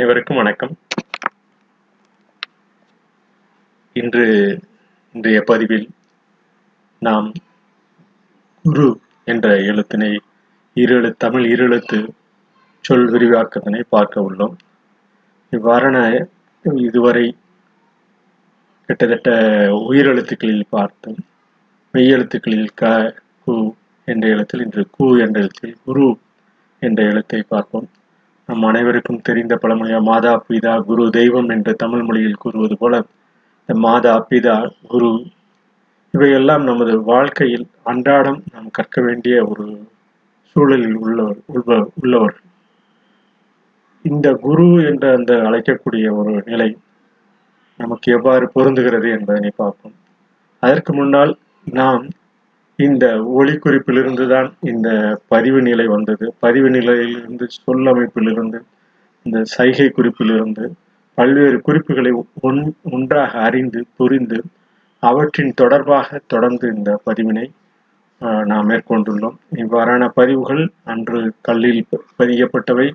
அனைவருக்கும் வணக்கம். இன்று இன்றைய பதிவில் நாம் குரு என்ற எழுத்தினை இரு தமிழ் இருழுத்து சொல் விரிவாக்கத்தினை பார்க்க உள்ளோம். இவ்வாறான இதுவரை கிட்டத்தட்ட உயிரெழுத்துக்களில் பார்த்தோம் மெய்யெழுத்துக்களில் க கு என்ற எழுத்தில் இன்று கு என்ற எழுத்தில் குரு என்ற எழுத்தை பார்ப்போம். நம் அனைவருக்கும் தெரிந்த பழமொழியா மாதா பிதா குரு தெய்வம் என்று தமிழ் மொழியில் கூறுவது போல இந்த மாதா பிதா குரு இவையெல்லாம் நமது வாழ்க்கையில் அன்றாடம் நாம் கற்க வேண்டிய ஒரு சூழலில் உள்ளவர் உள்ள உள்ளவர்கள் இந்த குரு என்ற அந்த அழைக்கக்கூடிய ஒரு நிலை நமக்கு எவ்வாறு பொருந்துகிறது என்பதனை பார்ப்போம். அதற்கு முன்னால் நாம் இந்த ஒளிக்குறிப்பிலிருந்து தான் இந்த பதிவு நிலை வந்தது. பதிவு நிலையிலிருந்து சொல்லமைப்பிலிருந்து இந்த சைகை குறிப்பிலிருந்து பல்வேறு குறிப்புகளை ஒன் ஒன்றாக அறிந்து புரிந்து அவற்றின் தொடர்பாக தொடர்ந்து இந்த பதிவினை நாம் மேற்கொண்டுள்ளோம். இவ்வாறான பதிவுகள் அன்று கல்லில் பதியப்பட்டவை.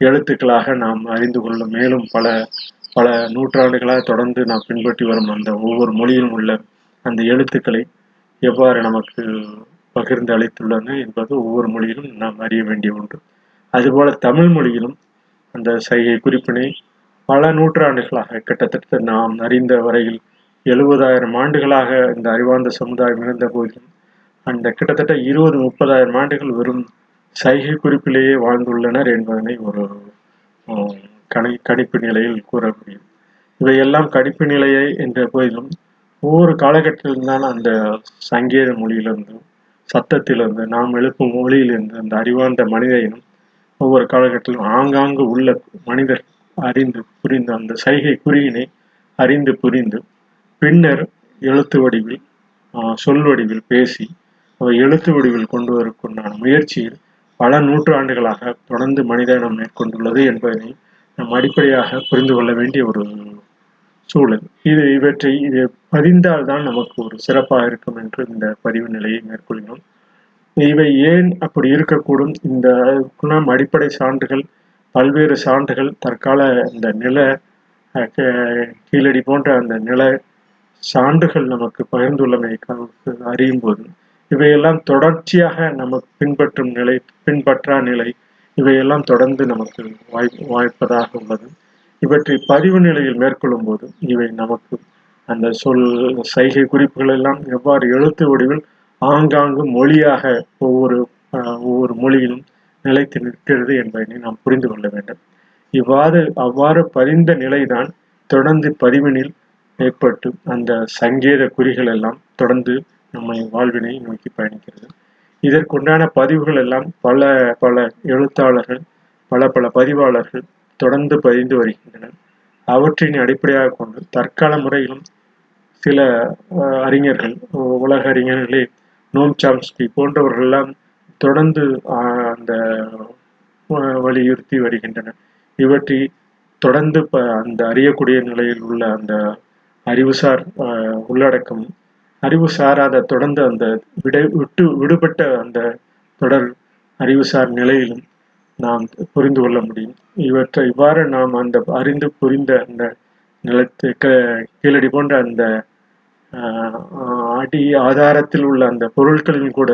எழுத்துக்களாக நாம் அறிந்து கொள்ளும் மேலும் பல பல நூற்றாண்டுகளாக தொடர்ந்து நாம் பின்பற்றி வரும் அந்த ஒவ்வொரு மொழியிலும் உள்ள அந்த எழுத்துக்களை எவ்வாறு நமக்கு பகிர்ந்து அளித்துள்ளன என்பது ஒவ்வொரு மொழியிலும் நாம் அறிய வேண்டிய ஒன்று. அதுபோல தமிழ் மொழியிலும் அந்த சைகை குறிப்பினை பல நூற்றாண்டுகளாக கிட்டத்தட்ட நாம் அறிந்த வரையில் எழுபதாயிரம் ஆண்டுகளாக இந்த அறிவார்ந்த சமுதாயம் இருந்த போதிலும் அந்த கிட்டத்தட்ட இருபது முப்பதாயிரம் ஆண்டுகள் வெறும் சைகை குறிப்பிலேயே வாழ்ந்துள்ளனர் என்பதனை ஒரு கணி கணிப்பு நிலையில் கூற முடியும். இவையெல்லாம் கணிப்பு நிலையை என்ற போதிலும் ஒவ்வொரு காலகட்டத்திலும் தான் அந்த சங்கீத மொழியிலிருந்து சத்தத்திலிருந்து நாம் எழுப்பும் மொழியிலிருந்து அந்த அறிவார்ந்த மனித இனம் ஒவ்வொரு காலகட்டத்திலும் ஆங்காங்கு உள்ள மனிதர் அறிந்து புரிந்து அந்த சைகை குறியினை அறிந்து புரிந்து பின்னர் எழுத்து வடிவில் சொல் வடிவில் பேசி அவை எழுத்து வடிவில் கொண்டு வருவதற்குண்டான முயற்சியில் பல நூற்றாண்டுகளாக தொடர்ந்து மனித இனம் மேற்கொண்டுள்ளது என்பதனை நம் அடிப்படையாக புரிந்து கொள்ள வேண்டிய ஒரு சூழல். இது இவற்றை இது பதிந்தால்தான் நமக்கு ஒரு சிறப்பாக இருக்கும் என்று இந்த பதிவு நிலையை மேற்கொள்கிறோம். இவை ஏன் அப்படி இருக்கக்கூடும்? இந்த குணம் அடிப்படை சான்றுகள் பல்வேறு சான்றுகள் தற்கால இந்த நில கீழடி போன்ற அந்த நில சான்றுகள் நமக்கு பகிர்ந்துள்ளமை அறியும் போது இவையெல்லாம் தொடர்ச்சியாக நமக்கு பின்பற்றும் நிலை பின்பற்றா நிலை இவையெல்லாம் தொடர்ந்து நமக்கு வாய் வாய்ப்பதாக உள்ளது. இவற்றை பதிவு நிலையில் மேற்கொள்ளும் போது இவை நமக்கு அந்த சொல் சைகை குறிப்புகள் எல்லாம் எவ்வாறு எழுத்து வடிவில் ஆங்காங்கு மொழியாக ஒவ்வொரு ஒவ்வொரு மொழியிலும் நிலைத்து நிற்கிறது என்பதனை நாம் புரிந்து கொள்ள வேண்டும். இவ்வாறு அவ்வாறு பதிந்த நிலைதான் தொடர்ந்து பதிவினில் ஏற்பட்டு அந்த சங்கேத குறிகள் எல்லாம் தொடர்ந்து நம்மை வாழ்வினை நோக்கி பயணிக்கிறது. இதற்குண்டான பதிவுகள் எல்லாம் பல பல எழுத்தாளர்கள் பல பல பதிவாளர்கள் தொடர்ந்து பதிந்து வருகின்றனர் அவற்றின் அடிப்படையாக கொண்டு தற்கால முறையிலும் சில அறிஞர்கள் உலக அறிஞர்களே நோம் சாம்ஸ்கி போன்றவர்களெல்லாம் தொடர்ந்து அந்த வலியுறுத்தி வருகின்றனர். இவற்றை தொடர்ந்து அந்த அறியக்கூடிய நிலையில் உள்ள அந்த அறிவுசார் உள்ளடக்கம் அறிவு சாராத தொடர்ந்து அந்த விட விட்டு விடுபட்ட அந்த தொடர் அறிவுசார் நிலையிலும் நாம் புரிந்து கொள்ள முடியும். இவற்றை இவ்வாறு நாம் அந்த அறிந்து புரிந்த அந்த நிலத்து கீழடி போன்ற அந்த அடி ஆதாரத்தில் உள்ள அந்த பொருட்களில் கூட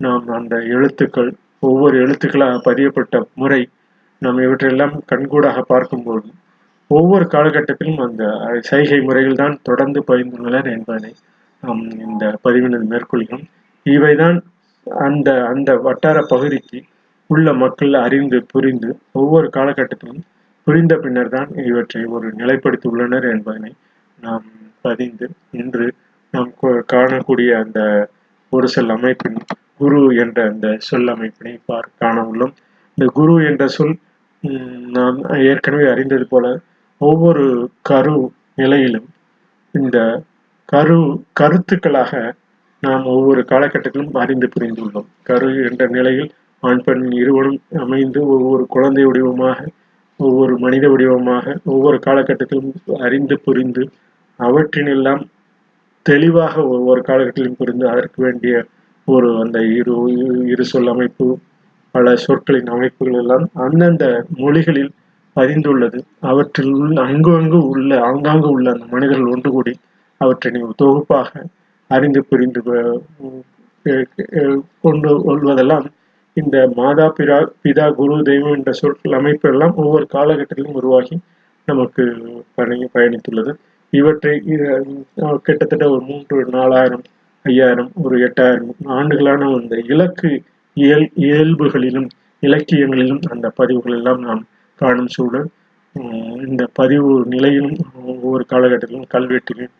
நாம் அந்த எழுத்துக்கள் ஒவ்வொரு எழுத்துக்களாக பதியப்பட்ட முறை நாம் இவற்றையெல்லாம் கண்கூடாக பார்க்கும்போது ஒவ்வொரு காலகட்டத்திலும் அந்த சைகை முறைகள் தான் தொடர்ந்து பதிந்துள்ளனர் என்பதனை நாம் இந்த பதிவினது மேற்கொள்கிறோம் இவைதான் அந்த அந்த வட்டார பகுதிக்கு உள்ள மக்கள் அறிந்து புரிந்து ஒவ்வொரு காலகட்டத்திலும் புரிந்த பின்னர் தான் இவற்றை ஒரு நிலைப்படுத்தி உள்ளனர் என்பதனை நாம் பதிந்து இன்று நாம் காணக்கூடிய அந்த ஒரு சொல் அமைப்பின் குரு என்ற அந்த சொல் அமைப்பினை பார் காண உள்ளோம் இந்த குரு என்ற சொல் நாம் ஏற்கனவே அறிந்தது போல ஒவ்வொரு கரு நிலையிலும் இந்த கரு கருத்துக்களாக நாம் ஒவ்வொரு காலகட்டத்திலும் அறிந்து புரிந்துள்ளோம். கரு என்ற நிலையில் ஆண் பெண் இருவரும் அமைந்து ஒவ்வொரு குழந்தை வடிவமாக ஒவ்வொரு மனித வடிவமாக ஒவ்வொரு காலகட்டத்திலும் அறிந்து புரிந்து அவற்றினெல்லாம் தெளிவாக ஒவ்வொரு காலகட்டத்திலும் புரிந்து அதற்கு வேண்டிய ஒரு அந்த இரு இரு சொல் அமைப்பு பல சொற்களின் அமைப்புகள் எல்லாம் அந்தந்த மொழிகளில் பதிந்துள்ளது. அவற்றில் உள்ள அங்கு அங்கு உள்ள ஆங்காங்கு உள்ள அந்த மனிதர்கள் ஒன்று கூடி அவற்றை தொகுப்பாக அறிந்து புரிந்து கொண்டு கொள்வதெல்லாம் இந்த மாதா பிதா பிதா குரு தெய்வம் என்ற சொற்கள் அமைப்பு எல்லாம் ஒவ்வொரு காலகட்டத்திலும் உருவாகி நமக்கு பயணி பயணித்துள்ளது. இவற்றை கிட்டத்தட்ட ஒரு மூன்று நாலாயிரம் ஐயாயிரம் ஒரு எட்டாயிரம் ஆண்டுகளான அந்த இலக்கு இயல் இயல்புகளிலும் இலக்கியங்களிலும் அந்த பதிவுகள் எல்லாம் நாம் காணும் சூழல். இந்த பதிவு நிலையிலும் ஒவ்வொரு காலகட்டத்திலும் கல்வெட்டிலும்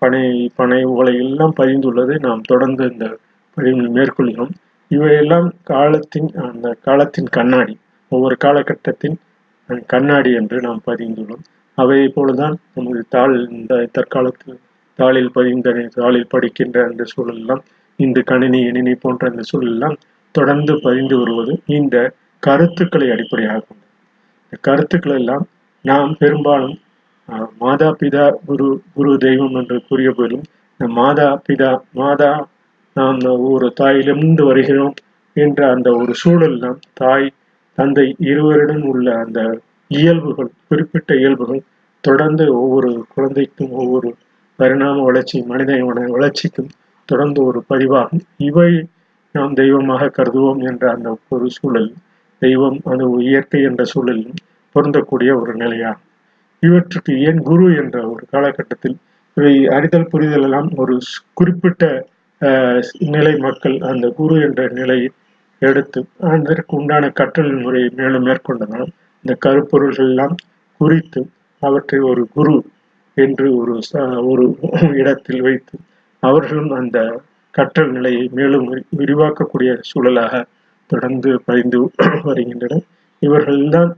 பனை பனை ஓலை எல்லாம் பதிந்துள்ளதை நாம் தொடர்ந்து இந்த பதிவு மேற்கொள்கிறோம். இவையெல்லாம் காலத்தின் அந்த காலத்தின் கண்ணாடி ஒவ்வொரு காலகட்டத்தின் கண்ணாடி என்று நாம் பதிந்துள்ளோம். அவை போலதான் நமது தாள் இந்த தற்காலத்தில் தாளில் பதிந்த தாளில் படிக்கின்ற அந்த சூழலெல்லாம் இந்த கணினி இணினி போன்ற அந்த சூழலெல்லாம் தொடர்ந்து பதிந்து வருவது இந்த கருத்துக்களை அடிப்படையாக கொண்டது. இந்த கருத்துக்கள் எல்லாம் நாம் பெரும்பாலும் மாதா பிதா குரு குரு தெய்வம் என்று கூறிய போதிலும் இந்த மாதா பிதா மாதா நாம் ஒரு தாயிலிருந்து வருகிறோம் என்ற அந்த ஒரு சூழல் தான் தாய் தந்தை இருவரிடம் உள்ள அந்த இயல்புகள் குறிப்பிட்ட இயல்புகள் தொடர்ந்து ஒவ்வொரு குழந்தைக்கும் ஒவ்வொரு பரிணாம வளர்ச்சி மனிதன வளர்ச்சிக்கும் தொடர்ந்து ஒரு பதிவாகும். இவை நாம் தெய்வமாக கருதுவோம் என்ற அந்த ஒரு சூழல் தெய்வம் அந்த இயற்கை என்ற சூழலில் பொருந்தக்கூடிய ஒரு நிலையாகும். இவற்றுக்கு ஏன் குரு என்ற ஒரு காலகட்டத்தில் இவை அறிதல் புரிதல் எல்லாம் ஒரு குறிப்பிட்ட நிலை மக்கள் அந்த குரு என்ற நிலையை எடுத்து அதற்கு உண்டான கற்றல் முறையை மேலும் மேற்கொண்டனால் இந்த கருப்பொருள்கள் எல்லாம் குறித்து அவற்றை ஒரு குரு என்று ஒரு ச- ஒரு இடத்தில் வைத்து அவர்களும் அந்த கற்றல் நிலையை மேலும் விரி- விரிவாக்கக்கூடிய சூழலாக தொடர்ந்து பதிந்து வருகின்றனர் இவர்கள்தான்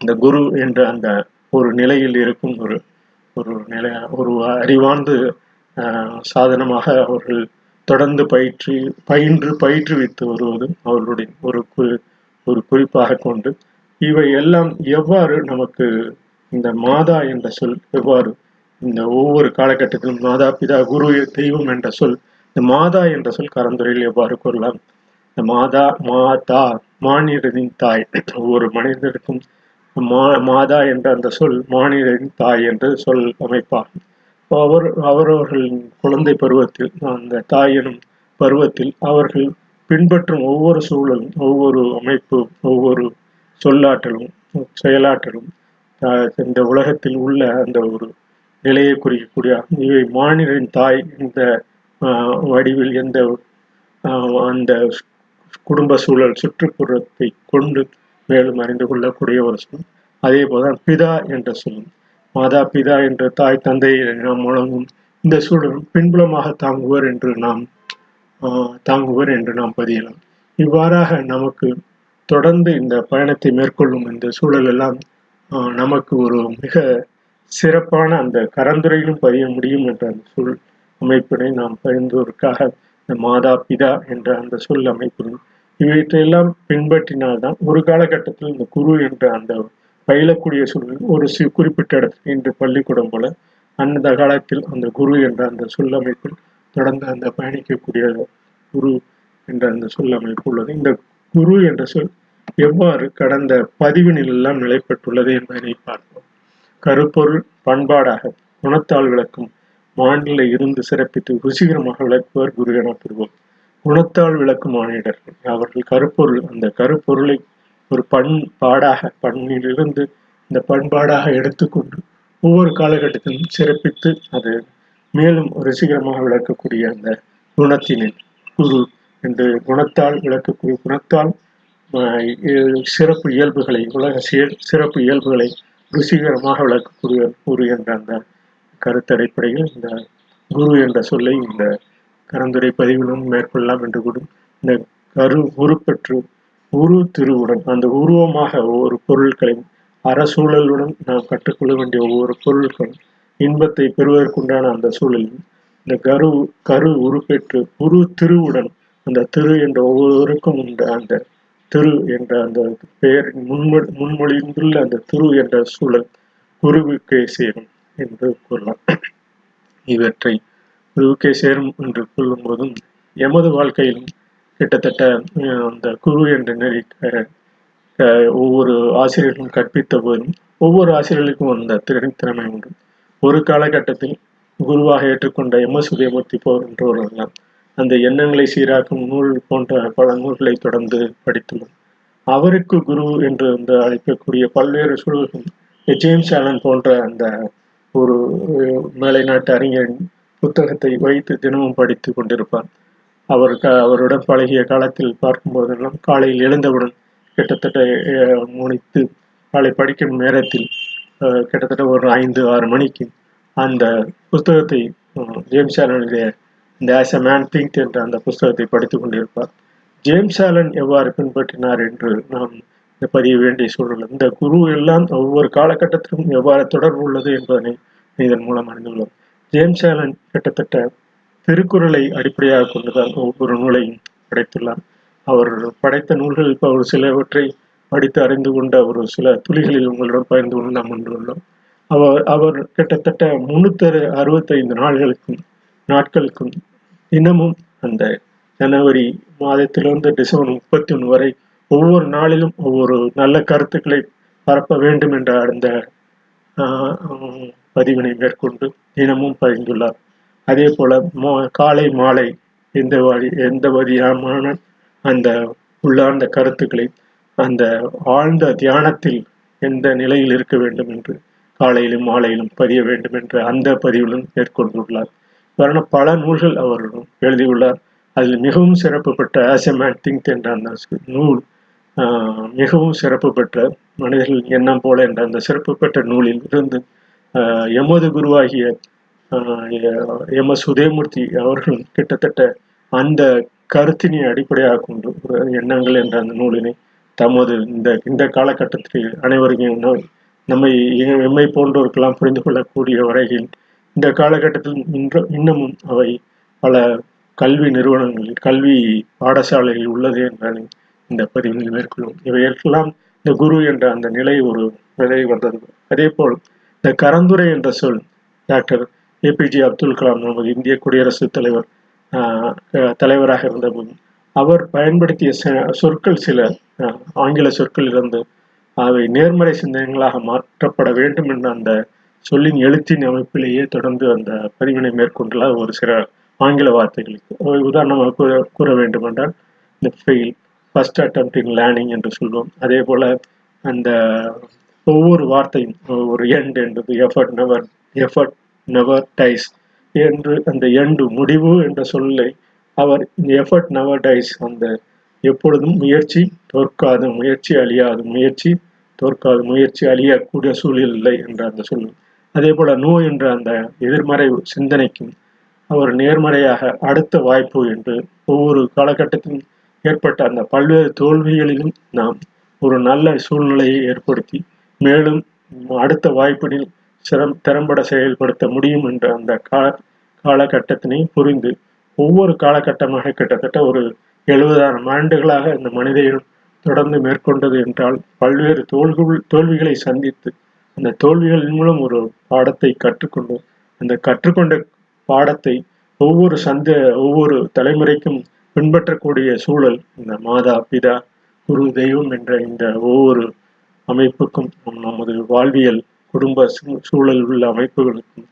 அந்த குரு என்ற அந்த ஒரு நிலையில் இருக்கும் ஒரு ஒரு நிலை ஒரு அறிவார்ந்து ஆஹ், சாதனமாக அவர்கள் தொடர்ந்து பயிற்சி பயின்று பயிற்றுவித்து வருவதும் அவர்களுடைய ஒரு கு- ஒரு குறிப்பாக கொண்டு இவை எல்லாம் எவ்வாறு நமக்கு இந்த மாதா என்ற சொல் எவ்வாறு இந்த ஒவ்வொரு காலகட்டத்திலும் மாதா பிதா குரு தெய்வம் என்ற சொல் இந்த மாதா என்ற சொல் கரந்துரையில் எவ்வாறு கொள்ளலாம் இந்த மாதா மாதா மானிடரின் தாய் ஒவ்வொரு மனிதனுக்கும் மா மாதா என்ற அந்த சொல் மானிடரின் தாய் என்று சொல் அமைப்பாகும். அவர் அவரவர்களின் குழந்தை பருவத்தில் அந்த தாய் எனும் பருவத்தில் அவர்கள் பின்பற்றும் ஒவ்வொரு சூழலும் ஒவ்வொரு அமைப்பும் ஒவ்வொரு சொல்லாற்றலும் செயலாற்றலும் இந்த உலகத்தில் உள்ள அந்த ஒரு நிலையை குறிக்கக்கூடிய இவை மாநிலின் தாய் இந்த ஆஹ் வடிவில் எந்த அந்த குடும்ப சூழல் சுற்றுப்புறத்தை கொண்டு மேலும் அறிந்து கொள்ளக்கூடிய ஒரு சொல். அதே போல பிதா என்ற சொல்லும். மாதா பிதா என்ற தாய் தந்தையை நாம் வழங்கும் இந்த சூழலும் பின்புலமாக தாங்குவர் என்று நாம் ஆஹ் தாங்குவர் என்று நாம் பதியலாம். இவ்வாறாக நமக்கு தொடர்ந்து இந்த பயணத்தை மேற்கொள்ளும் இந்த சூழல் எல்லாம் ஆஹ் நமக்கு ஒரு மிக சிறப்பான அந்த கரந்துரையிலும் பதிய முடியும் என்ற அந்த சொல் அமைப்பினை நாம் பரிந்துவதற்காக இந்த மாதா பிதா என்ற அந்த சொல் அமைப்பிலும் இவற்றையெல்லாம் பின்பற்றினால்தான் ஒரு காலகட்டத்தில் இந்த குரு என்ற அந்த பயிலக்கூடிய சூழல் ஒரு சி குறிப்பிட்ட இடத்தில் இன்று பள்ளிக்கூடம் போல அந்த காலத்தில் அந்த குரு என்ற அந்த சொல்லமைப்பில் தொடர்ந்து அந்த பயணிக்கக்கூடிய குரு என்ற அந்த சொல்லமைப்பு உள்ளது. இந்த குரு என்ற சொல் எவ்வாறு கடந்த பதிவினில் எல்லாம் நிலைப்பட்டுள்ளது என்பதனை பார்ப்போம். கருப்பொருள் பண்பாடாக குணத்தால் விளக்கும் மாநில இருந்து சிறப்பித்து ருசிகரமாக விளக்குவர் குரு எனப்படுவோம். குணத்தால் விளக்கும் மானிடர்கள் அவர்கள் கருப்பொருள் அந்த கருப்பொருளை ஒரு பண்பாடாக பண்ணிலிருந்து இந்த பண்பாடாக எடுத்துக்கொண்டு ஒவ்வொரு காலகட்டத்திலும் சிறப்பித்து அது மேலும் ருசிகரமாக விளக்கக்கூடிய அந்த குணத்தினின் குரு என்று குணத்தால் விளக்கக்கூடிய குணத்தால் சிறப்பு இயல்புகளை உலக சிறப்பு இயல்புகளை ருசிகரமாக விளக்கக்கூடிய குரு என்ற அந்த கருத்தடைப்படையில் இந்த குரு என்ற சொல்லை இந்த கலந்துரை பதிவிலும் மேற்கொள்ளலாம் என்று கூடும். இந்த கரு உருப்பெற்று உரு திருவுடன் அந்த உருவமாக ஒவ்வொரு பொருட்களையும் அறசூழலுடன் நாம் கற்றுக்கொள்ள வேண்டிய ஒவ்வொரு பொருட்களும் இன்பத்தை பெறுவதற்குண்டான அந்த சூழலில் இந்த கரு கரு உருப்பெற்று உரு திருவுடன் அந்த திரு என்ற ஒவ்வொருவருக்கும் உண்டு. அந்த திரு என்ற அந்த பெயர் முன்மொழி முன்மொழிந்துள்ள அந்த திரு என்ற சூழல் குருவுக்கே சேரும் என்று கூறலாம். இவற்றை குருவுக்கே சேரும் என்று சொல்லும் போதும் எமது வாழ்க்கையிலும் கிட்டத்தட்ட அந்த குரு என்று நினைக்கிற அஹ், ஒவ்வொரு ஆசிரியர்களும் கற்பித்த போதும் ஒவ்வொரு ஆசிரியர்களுக்கும் அந்த திறன் திறமை உண்டு. ஒரு காலகட்டத்தில் குருவாக ஏற்றுக்கொண்ட எம். எஸ். உதயமூர்த்தி போன்றவர்களெல்லாம் அந்த எண்ணங்களை சீராக்கும் நூல் போன்ற பல நூல்களை தொடர்ந்து படித்துள்ளோம் அவருக்கு குரு என்று வந்து அழைக்கக்கூடிய பல்வேறு சூழல்கள் ஜேம்ஸ் ஆலன் போன்ற அந்த ஒரு மேலை நாட்டு அறிஞரின் புத்தகத்தை வைத்து தினமும் படித்து கொண்டிருப்பார். அவர் க- அவருடன் பழகிய காலத்தில் பார்க்கும்போதெல்லாம் காலையில் எழுந்தவுடன் கிட்டத்தட்ட முனைத்து முடித்து காலை படிக்கும் நேரத்தில் கிட்டத்தட்ட ஒரு ஐந்து ஆறு மணிக்கு அந்த புத்தகத்தை ஜேம்ஸ் ஆலனுடைய இந்த ஆஸ் அ மேன் திங்க் என்ற அந்த புஸ்தகத்தை படித்துக் கொண்டிருப்பார். ஜேம்ஸ் ஆலன் எவ்வாறு பின்பற்றினார் என்று நாம் பதிய வேண்டிய சூழல் இந்த குரு எல்லாம் ஒவ்வொரு காலகட்டத்திலும் எவ்வாறு தொடர்பு உள்ளது என்பதனை இதன் மூலம் அறிந்துள்ளோம் ஜேம்ஸ் ஆலன் கிட்டத்தட்ட திருக்குறளை அடிப்படையாக கொண்டுதான் ஒவ்வொரு நூலையும் படைத்துள்ளார். அவர் படைத்த நூல்கள் இப்போ ஒரு சிலவற்றை படித்து அறிந்து கொண்ட ஒரு சில துளிகளில் உங்களிடம் பகிர்ந்து கொண்டு நாம் கொண்டுள்ளோம் அவர் அவர் கிட்டத்தட்ட முன்னூத்தி அறுபத்தைந்து நாள்களுக்கும் நாட்களுக்கும் தினமும் அந்த ஜனவரி மாதத்திலிருந்து டிசம்பர் முப்பத்தி ஒன்று வரை ஒவ்வொரு நாளிலும் ஒவ்வொரு நல்ல கருத்துக்களை பரப்ப வேண்டும் என்ற அந்த ஆஹ், பதிவினை மேற்கொண்டு தினமும் பகிர்ந்துள்ளார். அதே போல மா- காலை மாலை எந்த வழி எந்த வழியான அந்த உள்ளார்ந்த கருத்துக்களை அந்த ஆழ்ந்த தியானத்தில் எந்த நிலையில் இருக்க வேண்டும் என்று காலையிலும் மாலையிலும் பதிய வேண்டும் என்று அந்த பதிவிலும் மேற்கொண்டுள்ளார். வரண பல நூல்கள் அவர் எழுதியுள்ளார். அதில் மிகவும் சிறப்பு பெற்ற ஆஸ் எ திங்க் என்ற அந்த நூல் ஆஹ், மிகவும் சிறப்பு பெற்ற மனிதர்கள் எண்ணம் போல என்ற அந்த சிறப்பு பெற்ற நூலில் இருந்து எமது குருவாகிய எம் எஸ் உதயமூர்த்தி அவர்கள் கிட்டத்தட்ட அந்த கருத்தினை அடிப்படையாக கொண்டு ஒரு எண்ணங்கள் என்ற அந்த நூலினை தமது இந்த இந்த காலகட்டத்தில் அனைவருக்கும் நம்மை எம்மை போன்றோருக்கெல்லாம் புரிந்து கொள்ளக்கூடிய வரையில் இந்த காலகட்டத்தில் இன்று இன்னமும் அவை பல கல்வி நிறுவனங்களில் கல்வி பாடசாலையில் உள்ளது என்பதை இந்த பதிவில் மேற்கொள்ளும் இவையெல்லாம் இந்த குரு என்ற அந்த நிலை ஒரு நிலை வந்தது. அதே போல் இந்த கரந்துரை என்ற சொல் டாக்டர் ஏபிஜே அப்துல் கலாம் நமது இந்திய குடியரசுத் தலைவர் தலைவராக இருந்தபோது அவர் பயன்படுத்திய ச- சொற்கள் சில ஆங்கில சொற்கள் இருந்து அவை நேர்மறை சிந்தனைகளாக மாற்றப்பட வேண்டும் என்ற அந்த சொல்லின் எழுத்தின் அமைப்பிலேயே தொடர்ந்து அந்த பதிவினை மேற்கொண்டுள்ள ஒரு சில ஆங்கில வார்த்தைகளுக்கு. உதாரணமாக கூற கூற வேண்டும் என்றால் இந்த fail first attempt in learning என்று சொல்வோம். அதே போல அந்த ஒவ்வொரு வார்த்தையும் ஒரு எண்ட் என்றது effort never effort never dies என்று அந்த எண்டு முடிவு என்ற சொல்லை அவர் எஃபர்ட் நெவர் டைஸ் அந்த எப்பொழுதும் முயற்சி தோற்காது முயற்சி அழியாது முயற்சி தோற்காது முயற்சி அழியக்கூடிய சூழல் இல்லை என்ற அந்த சொல். அதே போல நோ என்ற அந்த எதிர்மறை சிந்தனைக்கும் அவர் நேர்மறையாக அடுத்த வாய்ப்பு என்று ஒவ்வொரு காலகட்டத்திலும் ஏற்பட்ட அந்த பல்வேறு தோல்விகளிலும் நாம் ஒரு நல்ல சூழ்நிலையை ஏற்படுத்தி மேலும் அடுத்த வாய்ப்பினில் சிறம் திறம்பட செயல்படுத்த முடியும் என்ற அந்த கால காலகட்டத்தினை புரிந்து ஒவ்வொரு காலகட்டமாக கிட்டத்தட்ட ஒரு எழுபதாயிரம் ஆண்டுகளாக இந்த மனித இனம் தொடர்ந்து மேற்கொண்டது என்றால் பல்வேறு தோல்கள் தோல்விகளை சந்தித்து அந்த தோல்விகளின் மூலம் ஒரு பாடத்தை கற்றுக்கொண்டு அந்த கற்றுக்கொண்ட பாடத்தை ஒவ்வொரு சந்த ஒவ்வொரு தலைமுறைக்கும் பின்பற்றக்கூடிய சூழல் இந்த மாதா பிதா குரு தெய்வம் என்ற இந்த ஒவ்வொரு அமைப்புக்கும் நம் நமது வாழ்வியல் குடும்ப சூ- சூழல் உள்ள அமைப்புகளுக்கும்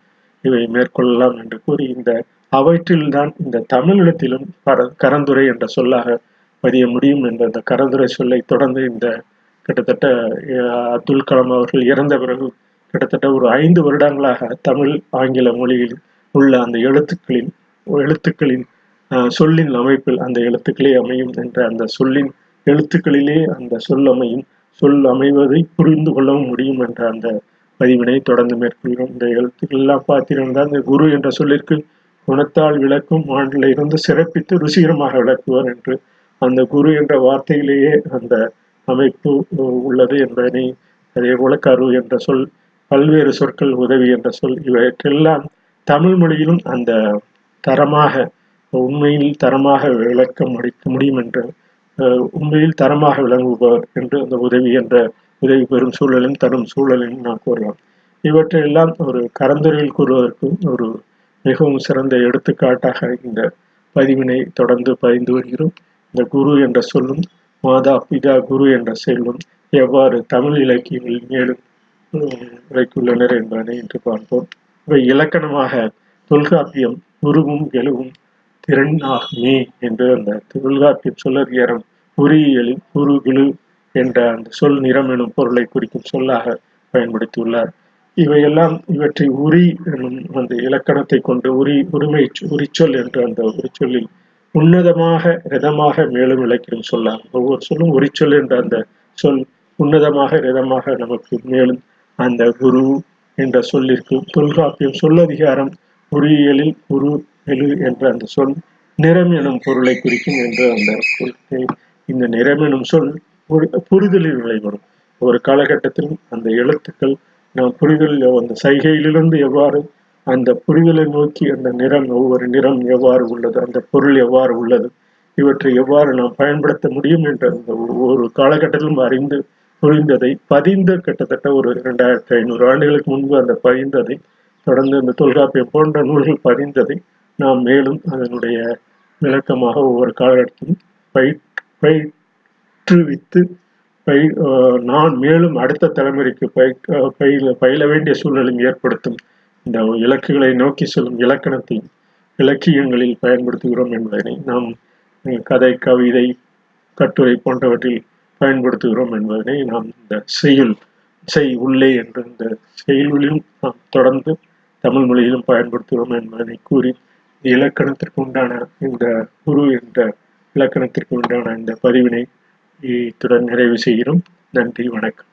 இவை மேற்கொள்ளலாம் என்று கூறி இந்த அவற்றில்தான் இந்த தமிழிடத்திலும் கரந்துரை என்ற சொல்லாக பதிய முடியும் என்ற அந்த கரந்துரை சொல்லை தொடர்ந்து இந்த கிட்டத்தட்ட அப்துல் கலாம் அவர்கள் இறந்த பிறகு கிட்டத்தட்ட ஒரு ஐந்து வருடங்களாக தமிழ் ஆங்கில மொழியில் உள்ள அந்த எழுத்துக்களின் எழுத்துக்களின் சொல்லின் அமைப்பில் அந்த எழுத்துக்களே அமையும் என்ற அந்த சொல்லின் எழுத்துக்களிலே அந்த சொல் அமையும். சொல் அமைவதை புரிந்து கொள்ளவும் முடியும் என்ற அந்த பதிவினை தொடர்ந்து மேற்கொள்கிறோம். இந்த எழுத்து எல்லாம் பார்த்தீங்கன்னா இந்த குரு என்ற சொல்லிற்கு குணத்தால் விளக்கும் ஆண்டில் இருந்து சிறப்பித்து ருசிகரமாக விளக்குவார் என்று அந்த குரு என்ற வார்த்தையிலேயே அந்த அமைப்பு உள்ளது என்பதனை அதே போல கரு என்ற சொல் பல்வேறு சொற்கள் உதவி என்ற சொல் இவற்றெல்லாம் தமிழ் மொழியிலும் அந்த தரமாக உண்மையில் தரமாக விளக்க முடிக்க முடியும் என்று அஹ், உண்மையில் தரமாக விளங்குபவர் என்று அந்த உதவி என்ற உதவி பெறும் சூழலும் தரும் சூழலையும் நான் கூறலாம். இவற்றையெல்லாம் ஒரு கரந்துரையில் கூறுவதற்கு ஒரு மிகவும் சிறந்த எடுத்துக்காட்டாக இந்த பதிவினை தொடர்ந்து பதிந்து வருகிறோம். இந்த குரு என்ற சொல்லும் மாதா பிதா குரு என்ற செல்வம் எவ்வாறு தமிழ் இலக்கியங்களில் மேலும் வைத்துள்ளனர் என்பதனை இன்று பார்ப்போம். இவை இலக்கணமாக தொல்காப்பியம் உருவும் எழுவும் திறன் ஆகுமே என்று அந்த தொல்காப்பியம் சொல்லதிகாரம் குரு கிழு என்ற அந்த சொல் நிறம் எனும் பொருளை குறிக்கும் சொல்லாக பயன்படுத்தியுள்ளார். இவையெல்லாம் இவற்றை உரி எனும் அந்த இலக்கணத்தை கொண்டு உரி உரிமை உரிச்சொல் என்ற அந்த உரிச்சொல்லில் உன்னதமாக ரதமாக மேலும் விளக்கிடும் சொல்லாம் ஒவ்வொரு சொல்லும் உரிச்சொல் என்ற அந்த சொல் உன்னதமாக ரதமாக நமக்கு மேலும் அந்த குரு என்ற சொல்லிற்கு தொல்காப்பியம் சொல்லதிகாரம் பொறியியலில் குரு எழு என்ற அந்த சொல் நிறம் எனும் பொருளை குறிக்கும் என்று அந்த இந்த நிறம் எனும் சொல் புரிதலில் விளைவரும் ஒரு காலகட்டத்தில் அந்த எழுத்துக்கள் நாம் புரிதலில் அந்த சைகையிலிருந்து எவ்வாறு அந்த புரிதலை நோக்கி அந்த நிறம் ஒவ்வொரு நிறம் எவ்வாறு உள்ளது அந்த பொருள் எவ்வாறு உள்ளது இவற்றை எவ்வாறு நாம் பயன்படுத்த முடியும் என்ற அந்த ஒரு காலகட்டத்திலும் அறிந்து புரிந்ததை பதிந்த கிட்டத்தட்ட ஒரு இரண்டாயிரத்தி ஐநூறு ஆண்டுகளுக்கு முன்பு அந்த பதிந்ததை தொடர்ந்து அந்த தொல்காப்பியம் போன்ற நூல்கள் பதிந்ததை நாம் மேலும் அதனுடைய விளக்கமாக ஒவ்வொரு காலகட்டத்திலும் பயிற் பயிற்றுவித்து பய நான் மேலும் அடுத்த தலைமுறைக்கு பய பயில பயில வேண்டிய சூழ்நிலையும் ஏற்படுத்தும். இந்த இலக்குகளை நோக்கி செல்லும் இலக்கணத்தை இலக்கியங்களில் பயன்படுத்துகிறோம் என்பதனை நாம் கதை கவிதை கட்டுரை போன்றவற்றில் பயன்படுத்துகிறோம் என்பதனை நாம் இந்த செய்யுள் செய் உள்ளே என்ற இந்த செயலிலும் நாம் தொடர்ந்து தமிழ் மொழியிலும் பயன்படுத்துகிறோம் என்பதனை கூறி இலக்கணத்திற்கு உண்டான இந்த குரு என்ற இலக்கணத்திற்கு உண்டான இந்த பதிவினை இத்துடன் நிறைவு செய்கிறோம். நன்றி வணக்கம்.